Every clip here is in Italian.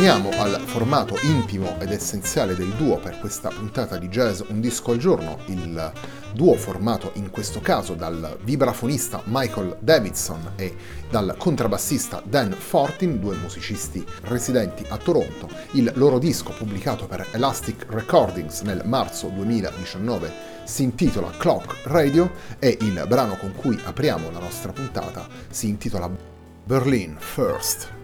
Torniamo al formato intimo ed essenziale del duo per questa puntata di jazz Un disco al giorno, il duo formato in questo caso dal vibrafonista Michael Davidson e dal contrabbassista Dan Fortin, due musicisti residenti a Toronto. Il loro disco pubblicato per Elastic Recordings nel marzo 2019 si intitola Clock Radio e il brano con cui apriamo la nostra puntata si intitola Berlin First.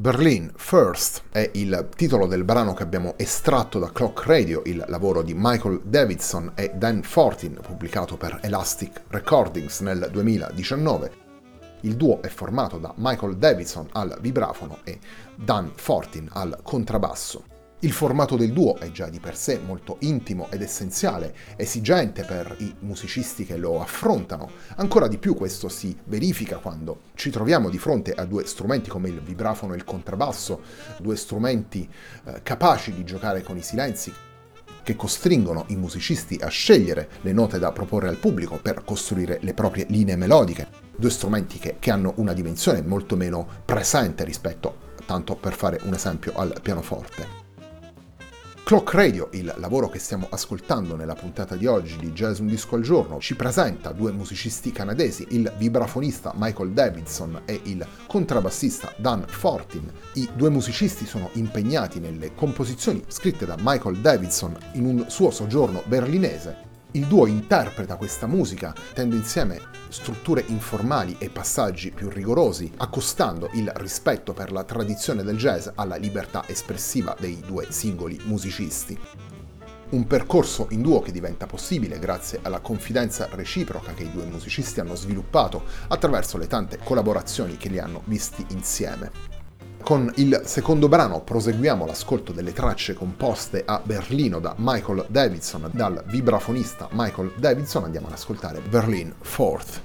Berlin First è il titolo del brano che abbiamo estratto da Clock Radio, il lavoro di Michael Davidson e Dan Fortin, pubblicato per Elastic Recordings nel 2019. Il duo è formato da Michael Davidson al vibrafono e Dan Fortin al contrabbasso. Il formato del duo è già di per sé molto intimo ed essenziale, esigente per i musicisti che lo affrontano. Ancora di più questo si verifica quando ci troviamo di fronte a due strumenti come il vibrafono e il contrabbasso, due strumenti eh, capaci di giocare con i silenzi, che costringono i musicisti a scegliere le note da proporre al pubblico per costruire le proprie linee melodiche. Due strumenti che, che hanno una dimensione molto meno presente rispetto, tanto per fare un esempio, al pianoforte. Clock Radio, il lavoro che stiamo ascoltando nella puntata di oggi di Jazz Un Disco al Giorno, ci presenta due musicisti canadesi, il vibrafonista Michael Davidson e il contrabbassista Dan Fortin. I due musicisti sono impegnati nelle composizioni scritte da Michael Davidson in un suo soggiorno berlinese il duo interpreta questa musica, tendo insieme strutture informali e passaggi più rigorosi, accostando il rispetto per la tradizione del jazz alla libertà espressiva dei due singoli musicisti. Un percorso in duo che diventa possibile grazie alla confidenza reciproca che i due musicisti hanno sviluppato attraverso le tante collaborazioni che li hanno visti insieme. Con il secondo brano proseguiamo l'ascolto delle tracce composte a Berlino da Michael Davidson, dal vibrafonista Michael Davidson andiamo ad ascoltare Berlin Fourth.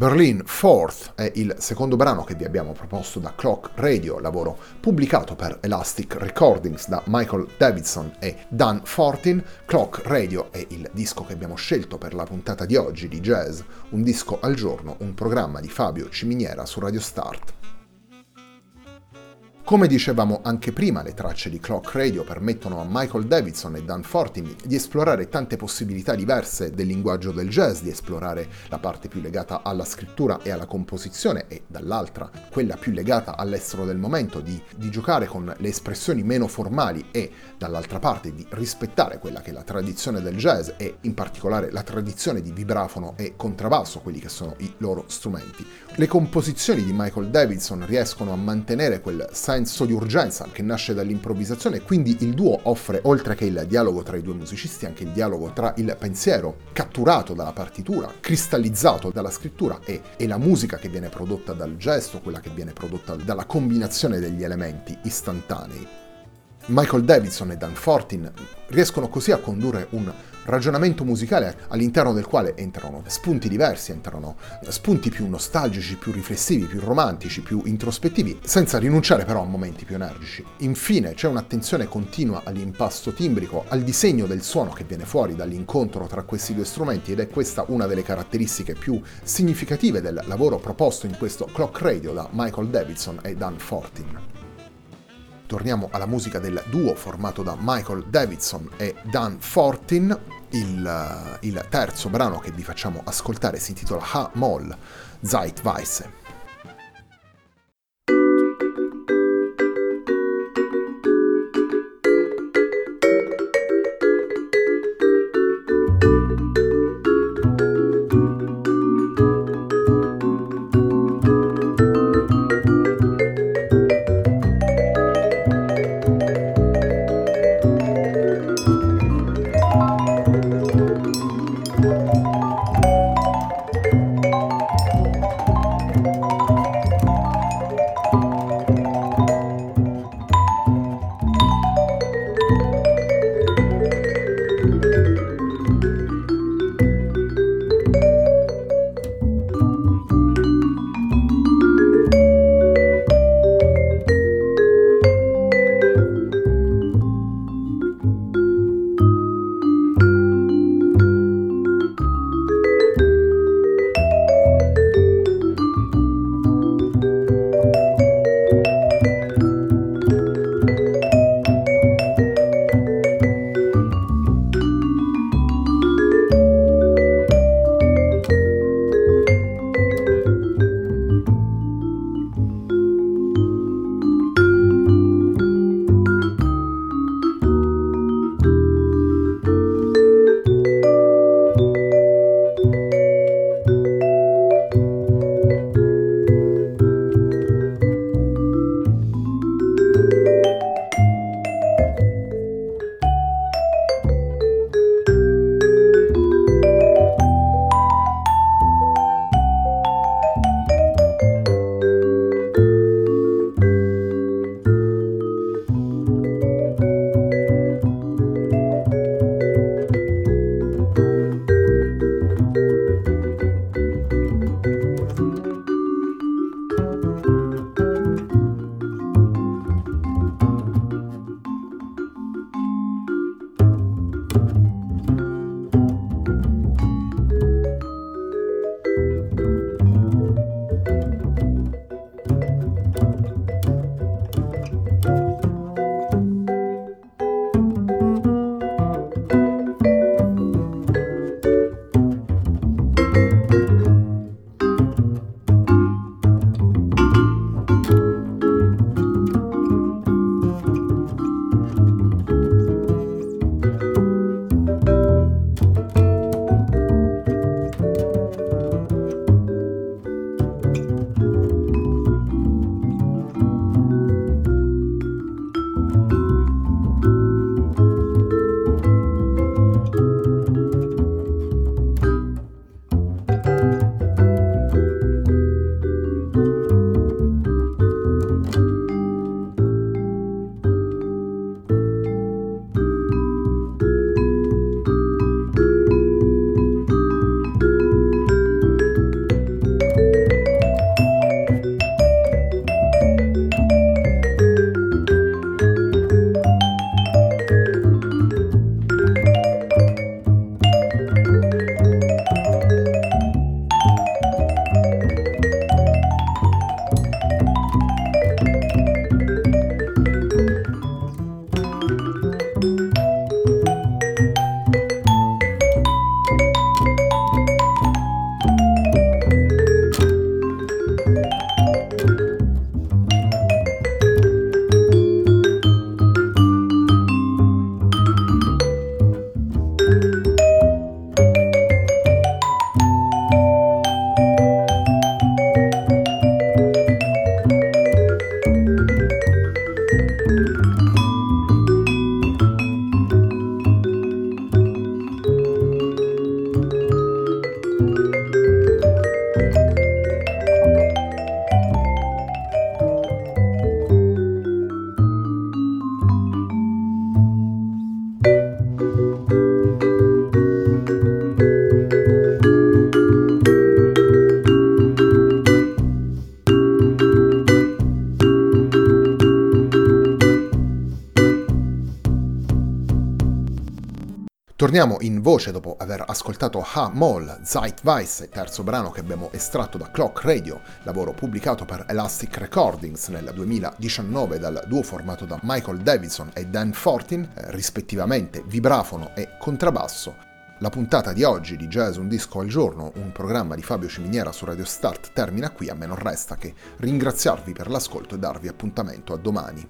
Berlin Fourth è il secondo brano che vi abbiamo proposto da Clock Radio, lavoro pubblicato per Elastic Recordings da Michael Davidson e Dan Fortin. Clock Radio è il disco che abbiamo scelto per la puntata di oggi di Jazz, un disco al giorno, un programma di Fabio Ciminiera su Radio Start. Come dicevamo anche prima, le tracce di Clock Radio permettono a Michael Davidson e Dan Fortin di esplorare tante possibilità diverse del linguaggio del jazz, di esplorare la parte più legata alla scrittura e alla composizione e dall'altra quella più legata all'estero del momento, di, di giocare con le espressioni meno formali e dall'altra parte di rispettare quella che è la tradizione del jazz e in particolare la tradizione di vibrafono e contrabbasso, quelli che sono i loro strumenti. Le composizioni di Michael Davidson riescono a mantenere quel senso senso di urgenza che nasce dall'improvvisazione e quindi il duo offre, oltre che il dialogo tra i due musicisti, anche il dialogo tra il pensiero catturato dalla partitura, cristallizzato dalla scrittura e, e la musica che viene prodotta dal gesto, quella che viene prodotta dalla combinazione degli elementi istantanei. Michael Davidson e Dan Fortin riescono così a condurre un ragionamento musicale all'interno del quale entrano spunti diversi, entrano spunti più nostalgici, più riflessivi, più romantici, più introspettivi, senza rinunciare però a momenti più energici. Infine c'è un'attenzione continua all'impasto timbrico, al disegno del suono che viene fuori dall'incontro tra questi due strumenti ed è questa una delle caratteristiche più significative del lavoro proposto in questo Clock Radio da Michael Davidson e Dan Fortin torniamo alla musica del duo formato da Michael Davidson e Dan Fortin. Il, eh, il terzo brano che vi facciamo ascoltare si intitola Ha-Moll Zeitweise. Torniamo in voce dopo aver ascoltato Ha Moll, Zeitweise, terzo brano che abbiamo estratto da Clock Radio, lavoro pubblicato per Elastic Recordings nel 2019 dal duo formato da Michael Davidson e Dan Fortin, eh, rispettivamente vibrafono e contrabbasso. La puntata di oggi di Jazz Un Disco al Giorno, un programma di Fabio Ciminiera su Radio Start, termina qui, a me non resta che ringraziarvi per l'ascolto e darvi appuntamento a domani.